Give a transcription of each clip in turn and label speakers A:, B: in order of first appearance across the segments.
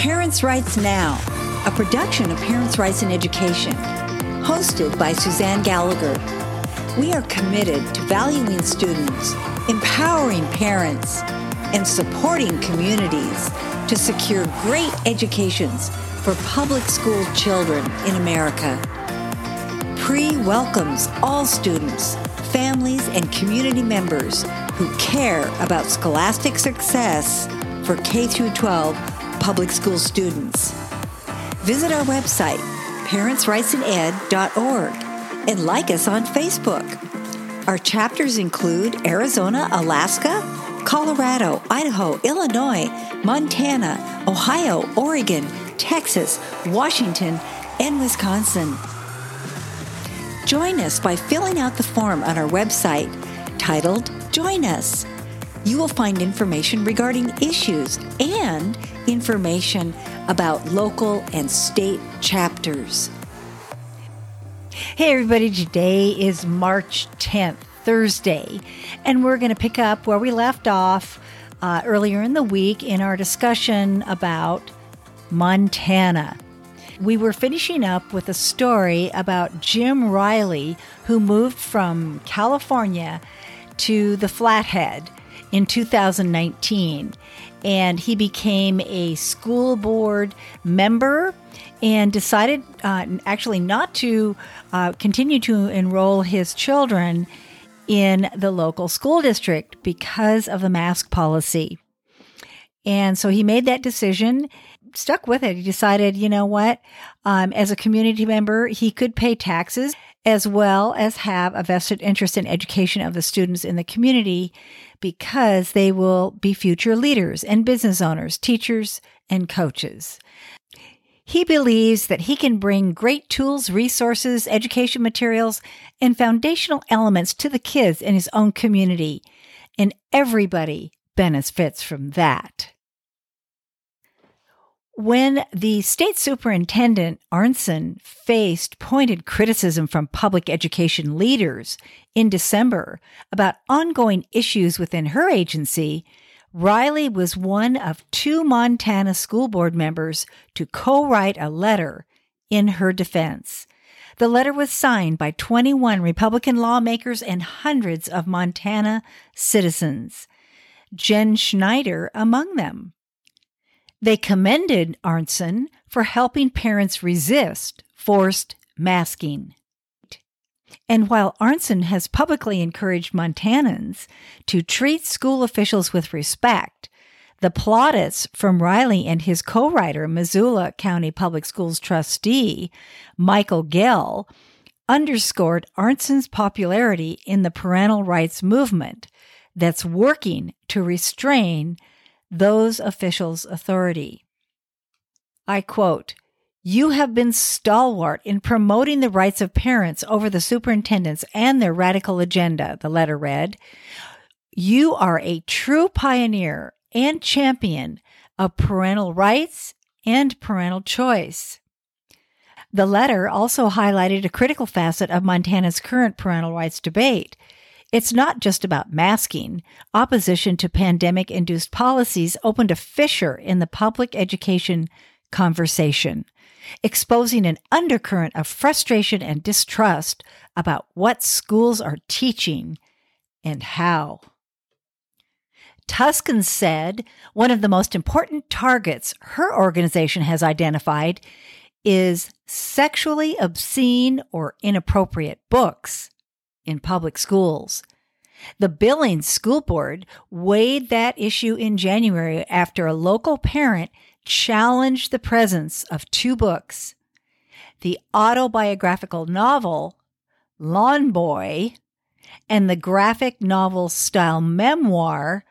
A: Parents' Rights Now, a production of Parents' Rights in Education, hosted by Suzanne Gallagher. We are committed to valuing students, empowering parents, and supporting communities to secure great educations for public school children in America. PRE welcomes all students, families, and community members who care about scholastic success for K 12 public school students. Visit our website, parentsrightsined.org, and like us on Facebook. Our chapters include Arizona, Alaska, Colorado, Idaho, Illinois, Montana, Ohio, Oregon, Texas, Washington, and Wisconsin. Join us by filling out the form on our website titled Join Us. You will find information regarding issues and information about local and state chapters.
B: Hey, everybody, today is March 10th, Thursday, and we're going to pick up where we left off uh, earlier in the week in our discussion about Montana. We were finishing up with a story about Jim Riley, who moved from California to the Flathead in 2019. And he became a school board member and decided uh, actually not to uh, continue to enroll his children in the local school district because of the mask policy. And so he made that decision, stuck with it. He decided, you know what, um, as a community member, he could pay taxes as well as have a vested interest in education of the students in the community because they will be future leaders and business owners, teachers, and coaches. He believes that he can bring great tools, resources, education materials, and foundational elements to the kids in his own community, and everybody benefits from that. When the state superintendent Arntzen faced pointed criticism from public education leaders in December about ongoing issues within her agency, Riley was one of two Montana school board members to co write a letter in her defense. The letter was signed by 21 Republican lawmakers and hundreds of Montana citizens, Jen Schneider among them. They commended Arntzen for helping parents resist forced masking. And while Arntzen has publicly encouraged Montanans to treat school officials with respect, the plaudits from Riley and his co writer, Missoula County Public Schools trustee, Michael Gell, underscored Arntzen's popularity in the parental rights movement that's working to restrain those officials' authority. I quote, you have been stalwart in promoting the rights of parents over the superintendents and their radical agenda, the letter read. You are a true pioneer and champion of parental rights and parental choice. The letter also highlighted a critical facet of Montana's current parental rights debate it's not just about masking. Opposition to pandemic induced policies opened a fissure in the public education conversation, exposing an undercurrent of frustration and distrust about what schools are teaching and how. Tuscan said one of the most important targets her organization has identified is sexually obscene or inappropriate books in public schools. The Billings School Board weighed that issue in January after a local parent challenged the presence of two books the autobiographical novel Lawn Boy and the graphic novel style memoir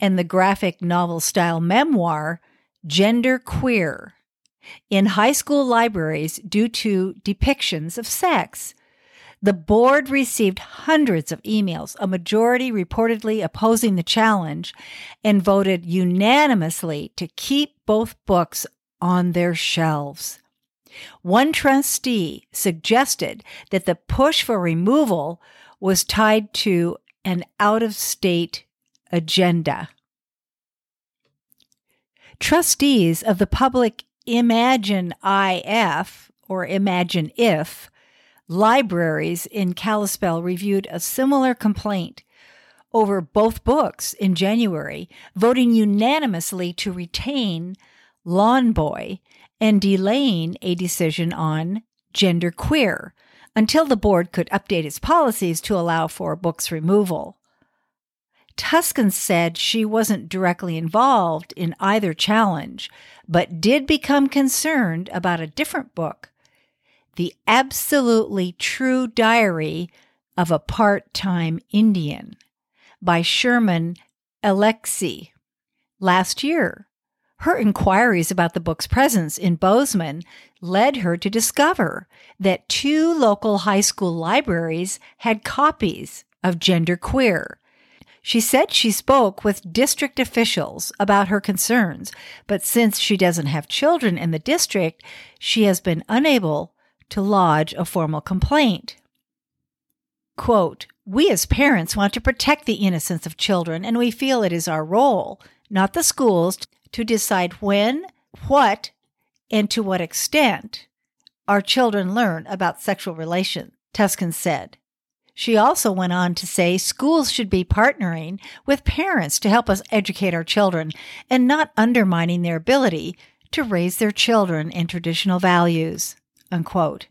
B: and the graphic novel style memoir Gender Queer in high school libraries due to depictions of sex. The board received hundreds of emails, a majority reportedly opposing the challenge, and voted unanimously to keep both books on their shelves. One trustee suggested that the push for removal was tied to an out of state agenda. Trustees of the public Imagine IF or Imagine If libraries in Kalispell reviewed a similar complaint over both books in January, voting unanimously to retain Lawn Boy and delaying a decision on Gender Queer until the board could update its policies to allow for book's removal. Tuscan said she wasn't directly involved in either challenge, but did become concerned about a different book The Absolutely True Diary of a Part Time Indian by Sherman Alexie last year. Her inquiries about the book's presence in Bozeman led her to discover that two local high school libraries had copies of Gender Queer. She said she spoke with district officials about her concerns, but since she doesn't have children in the district, she has been unable to lodge a formal complaint. Quote, we as parents want to protect the innocence of children, and we feel it is our role, not the schools, to decide when, what, and to what extent our children learn about sexual relations, Tuscan said. She also went on to say schools should be partnering with parents to help us educate our children and not undermining their ability to raise their children in traditional values. Unquote.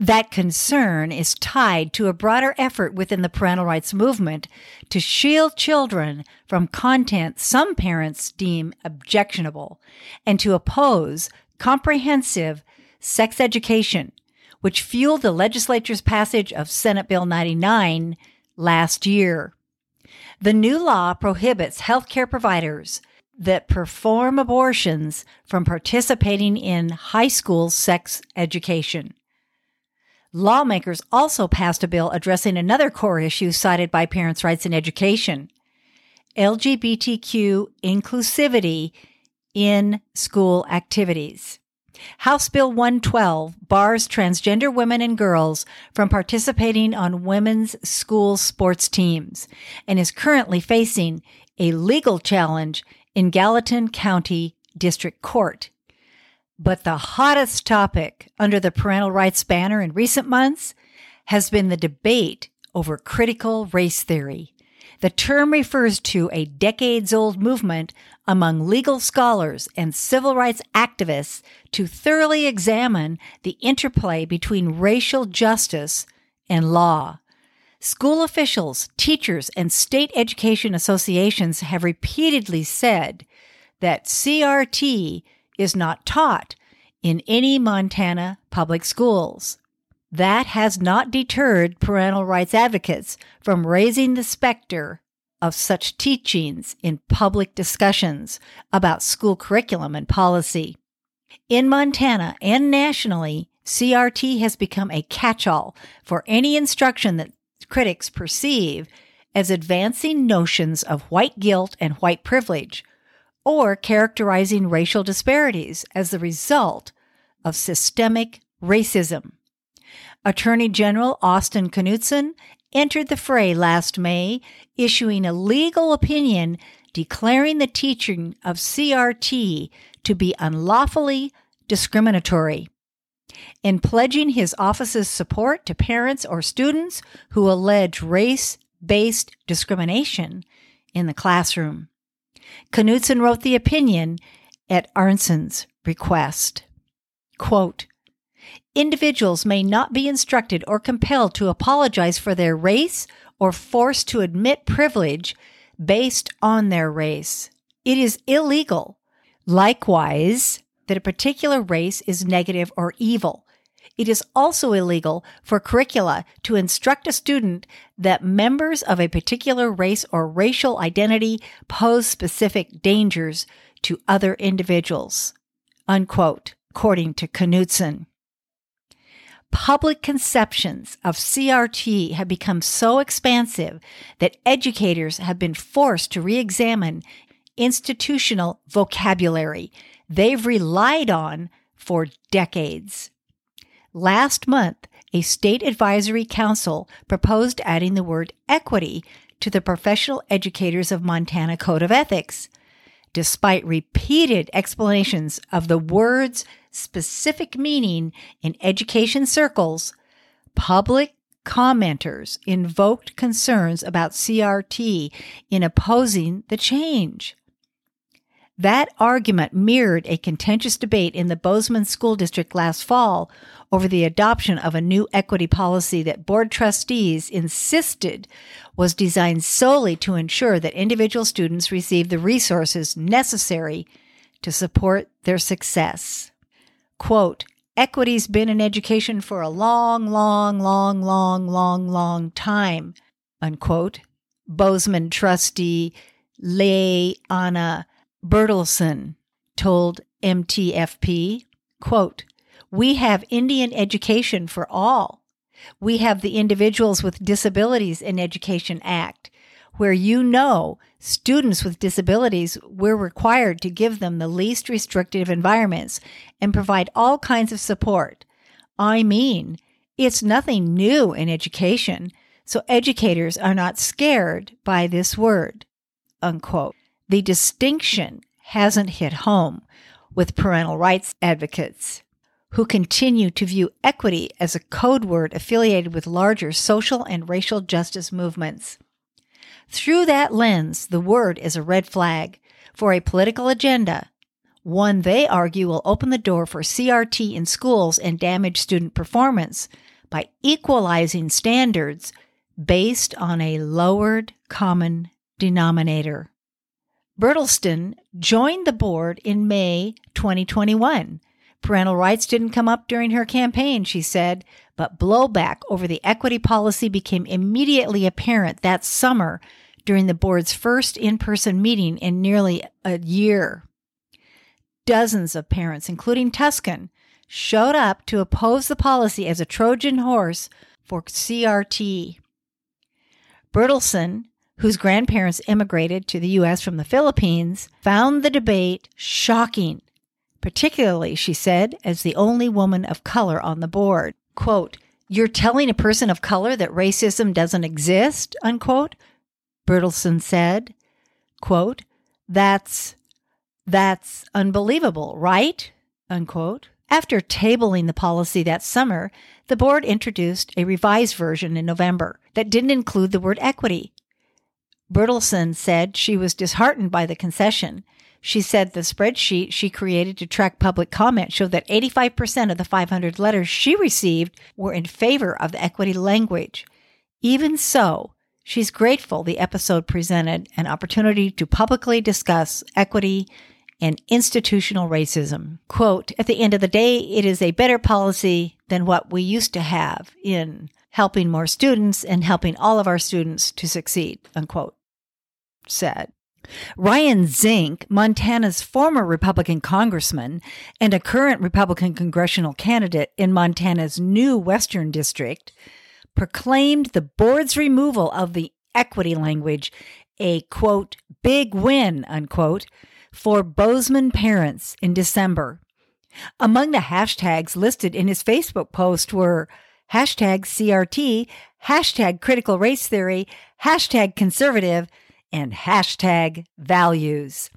B: That concern is tied to a broader effort within the parental rights movement to shield children from content some parents deem objectionable and to oppose comprehensive sex education, which fueled the legislature's passage of Senate Bill 99 last year. The new law prohibits healthcare providers that perform abortions from participating in high school sex education. Lawmakers also passed a bill addressing another core issue cited by parents' rights in education LGBTQ inclusivity in school activities. House Bill 112 bars transgender women and girls from participating on women's school sports teams and is currently facing a legal challenge in Gallatin County District Court. But the hottest topic under the parental rights banner in recent months has been the debate over critical race theory. The term refers to a decades old movement among legal scholars and civil rights activists to thoroughly examine the interplay between racial justice and law. School officials, teachers, and state education associations have repeatedly said that CRT is not taught in any Montana public schools. That has not deterred parental rights advocates from raising the specter of such teachings in public discussions about school curriculum and policy. In Montana and nationally, CRT has become a catch all for any instruction that critics perceive as advancing notions of white guilt and white privilege, or characterizing racial disparities as the result of systemic racism. Attorney General Austin Knudsen entered the fray last May, issuing a legal opinion declaring the teaching of CRT to be unlawfully discriminatory. In pledging his office's support to parents or students who allege race based discrimination in the classroom. Knudsen wrote the opinion at Arntzen's request. Quote, Individuals may not be instructed or compelled to apologize for their race or forced to admit privilege based on their race. It is illegal. Likewise, that a particular race is negative or evil. It is also illegal for curricula to instruct a student that members of a particular race or racial identity pose specific dangers to other individuals. Unquote, according to Knudsen. Public conceptions of CRT have become so expansive that educators have been forced to re examine institutional vocabulary they've relied on for decades. Last month, a state advisory council proposed adding the word equity to the Professional Educators of Montana Code of Ethics. despite repeated explanations of the word's specific meaning in education circles, public commenters invoked concerns about CRT in opposing the change. That argument mirrored a contentious debate in the Bozeman School District last fall over the adoption of a new equity policy that board trustees insisted was designed solely to ensure that individual students receive the resources necessary to support their success. Quote, equity's been in education for a long, long, long, long, long, long time, unquote. Bozeman trustee Leigh Anna Bertelsen told MTFP, quote, We have Indian education for all. We have the Individuals with Disabilities in Education Act, where you know students with disabilities, we're required to give them the least restrictive environments and provide all kinds of support. I mean, it's nothing new in education, so educators are not scared by this word. Unquote the distinction hasn't hit home with parental rights advocates who continue to view equity as a code word affiliated with larger social and racial justice movements. Through that lens, the word is a red flag for a political agenda, one they argue will open the door for CRT in schools and damage student performance by equalizing standards based on a lowered common denominator. Bertelsen joined the board in May 2021. Parental rights didn't come up during her campaign, she said, but blowback over the equity policy became immediately apparent that summer during the board's first in person meeting in nearly a year. Dozens of parents, including Tuscan, showed up to oppose the policy as a Trojan horse for CRT. Bertelsen whose grandparents immigrated to the U.S. from the Philippines, found the debate shocking, particularly, she said, as the only woman of color on the board. Quote, You're telling a person of color that racism doesn't exist? Unquote. Bertelsen said, quote, That's, that's unbelievable, right? Unquote. After tabling the policy that summer, the board introduced a revised version in November that didn't include the word equity. Bertelsen said she was disheartened by the concession. She said the spreadsheet she created to track public comment showed that 85% of the 500 letters she received were in favor of the equity language. Even so, she's grateful the episode presented an opportunity to publicly discuss equity and institutional racism. Quote, at the end of the day, it is a better policy than what we used to have in helping more students and helping all of our students to succeed, unquote said. Ryan Zinke, Montana's former Republican congressman and a current Republican congressional candidate in Montana's new Western District, proclaimed the board's removal of the equity language a quote, big win, unquote, for Bozeman parents in December. Among the hashtags listed in his Facebook post were hashtag CRT, hashtag critical race theory, hashtag conservative, and hashtag values.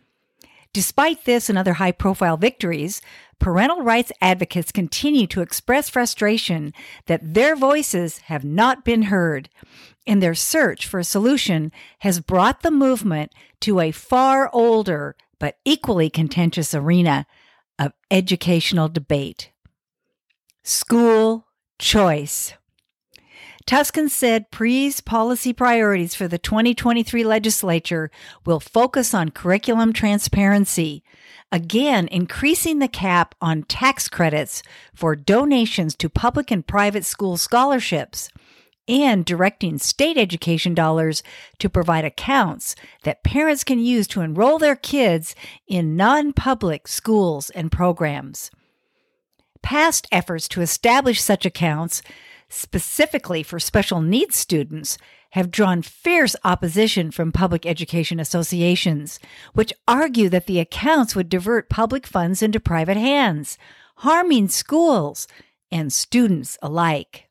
B: Despite this and other high profile victories, parental rights advocates continue to express frustration that their voices have not been heard, and their search for a solution has brought the movement to a far older but equally contentious arena of educational debate. School choice. Tuscan said Pre's policy priorities for the 2023 legislature will focus on curriculum transparency, again, increasing the cap on tax credits for donations to public and private school scholarships, and directing state education dollars to provide accounts that parents can use to enroll their kids in non public schools and programs. Past efforts to establish such accounts specifically for special needs students, have drawn fierce opposition from public education associations, which argue that the accounts would divert public funds into private hands, harming schools and students alike.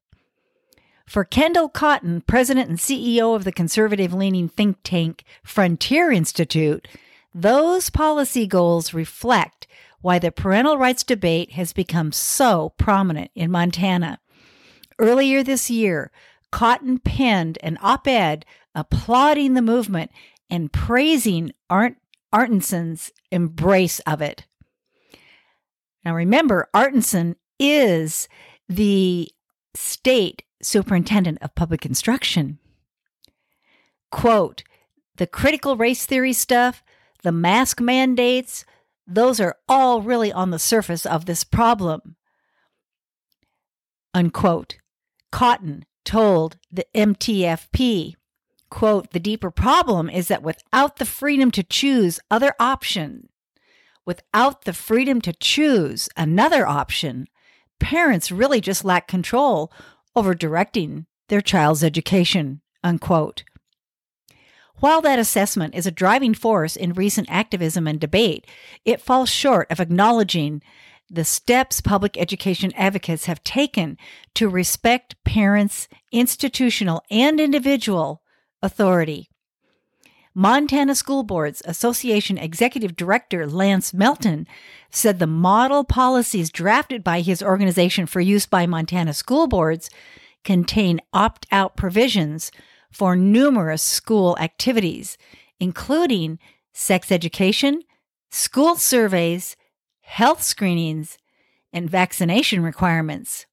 B: For Kendall Cotton, president and CEO of the conservative leaning think tank Frontier Institute, Those policy goals reflect why the parental rights debate has become so prominent in Montana. Earlier this year, Cotton penned an op ed applauding the movement and praising Art- Artenson's embrace of it. Now, remember, Artenson is the state superintendent of public instruction. Quote, the critical race theory stuff, the mask mandates, those are all really on the surface of this problem. Unquote. Cotton told the MTFP, quote, the deeper problem is that without the freedom to choose other option, without the freedom to choose another option, parents really just lack control over directing their child's education, unquote. While that assessment is a driving force in recent activism and debate, it falls short of acknowledging the steps public education advocates have taken to respect parents' institutional and individual authority. Montana School Boards Association Executive Director Lance Melton said the model policies drafted by his organization for use by Montana school boards contain opt out provisions for numerous school activities, including sex education, school surveys, health screenings, and vaccination requirements.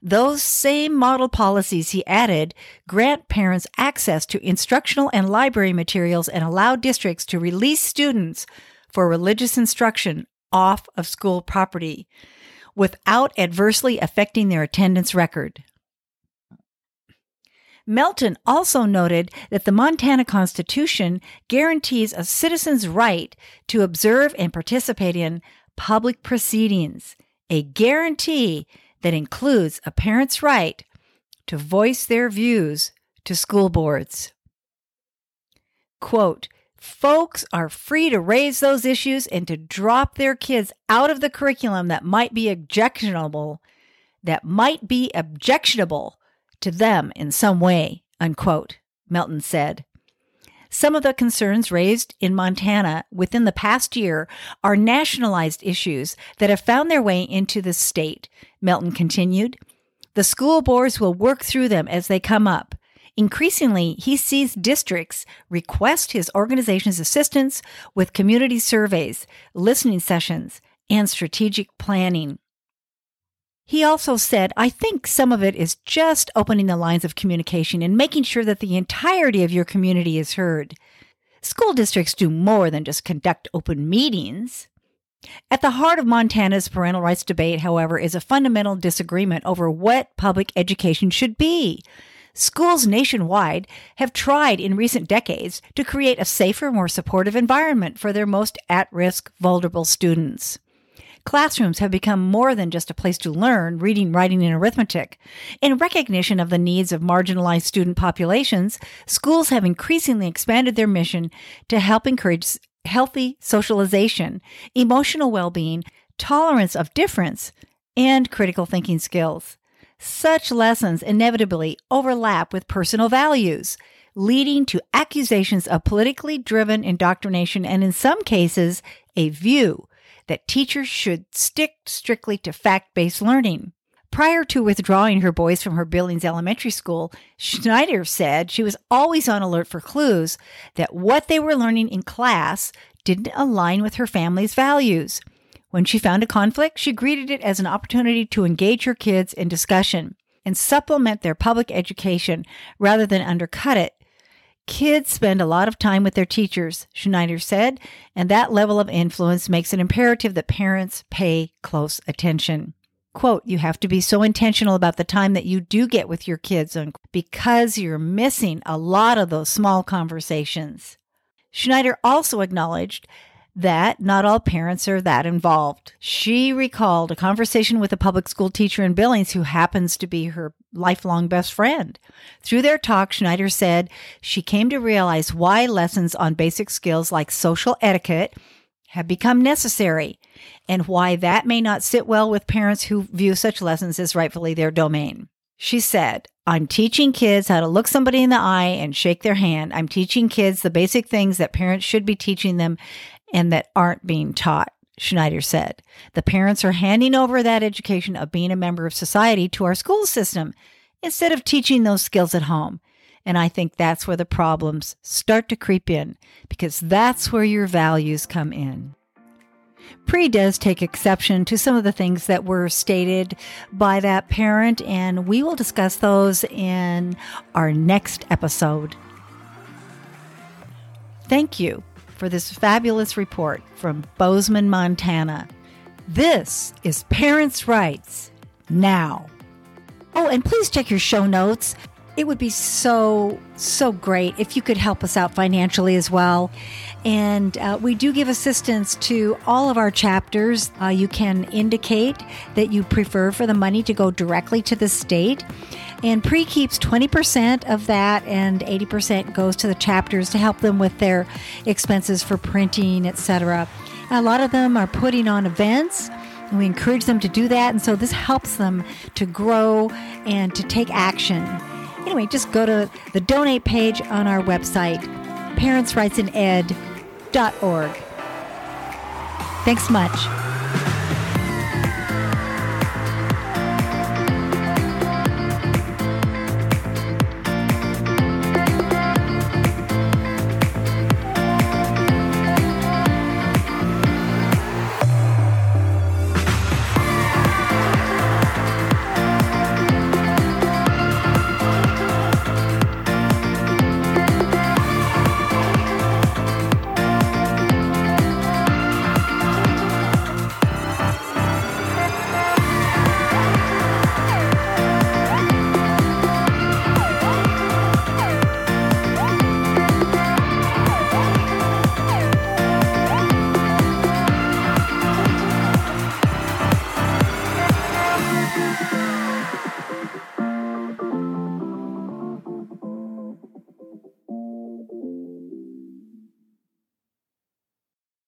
B: Those same model policies, he added, grant parents access to instructional and library materials and allow districts to release students for religious instruction off of school property without adversely affecting their attendance record. Melton also noted that the Montana Constitution guarantees a citizen's right to observe and participate in public proceedings, a guarantee that includes a parent's right to voice their views to school boards. Quote, Folks are free to raise those issues and to drop their kids out of the curriculum that might be objectionable, that might be objectionable to them in some way, unquote, Melton said. Some of the concerns raised in Montana within the past year are nationalized issues that have found their way into the state, Melton continued. The school boards will work through them as they come up. Increasingly, he sees districts request his organization's assistance with community surveys, listening sessions, and strategic planning. He also said, I think some of it is just opening the lines of communication and making sure that the entirety of your community is heard. School districts do more than just conduct open meetings. At the heart of Montana's parental rights debate, however, is a fundamental disagreement over what public education should be. Schools nationwide have tried in recent decades to create a safer, more supportive environment for their most at risk, vulnerable students. Classrooms have become more than just a place to learn reading, writing, and arithmetic. In recognition of the needs of marginalized student populations, schools have increasingly expanded their mission to help encourage healthy socialization, emotional well being, tolerance of difference, and critical thinking skills. Such lessons inevitably overlap with personal values, leading to accusations of politically driven indoctrination and, in some cases, a view that teachers should stick strictly to fact based learning. Prior to withdrawing her boys from her Billings Elementary School, Schneider said she was always on alert for clues that what they were learning in class didn't align with her family's values. When she found a conflict, she greeted it as an opportunity to engage her kids in discussion and supplement their public education rather than undercut it Kids spend a lot of time with their teachers, Schneider said, and that level of influence makes it imperative that parents pay close attention. Quote, you have to be so intentional about the time that you do get with your kids because you're missing a lot of those small conversations. Schneider also acknowledged that not all parents are that involved. She recalled a conversation with a public school teacher in Billings who happens to be her lifelong best friend. Through their talk, Schneider said she came to realize why lessons on basic skills like social etiquette have become necessary and why that may not sit well with parents who view such lessons as rightfully their domain. She said, I'm teaching kids how to look somebody in the eye and shake their hand. I'm teaching kids the basic things that parents should be teaching them and that aren't being taught. Schneider said. The parents are handing over that education of being a member of society to our school system instead of teaching those skills at home. And I think that's where the problems start to creep in because that's where your values come in. Pre does take exception to some of the things that were stated by that parent, and we will discuss those in our next episode. Thank you for this fabulous report from Bozeman, Montana. This is Parents' Rights Now. Oh, and please check your show notes. It would be so, so great if you could help us out financially as well. And uh, we do give assistance to all of our chapters. Uh, you can indicate that you prefer for the money to go directly to the state. And pre keeps 20% of that, and 80% goes to the chapters to help them with their expenses for printing, etc. A lot of them are putting on events. And we encourage them to do that. And so this helps them to grow and to take action. Anyway, just go to the donate page on our website, parentsrightsined.org. Thanks much.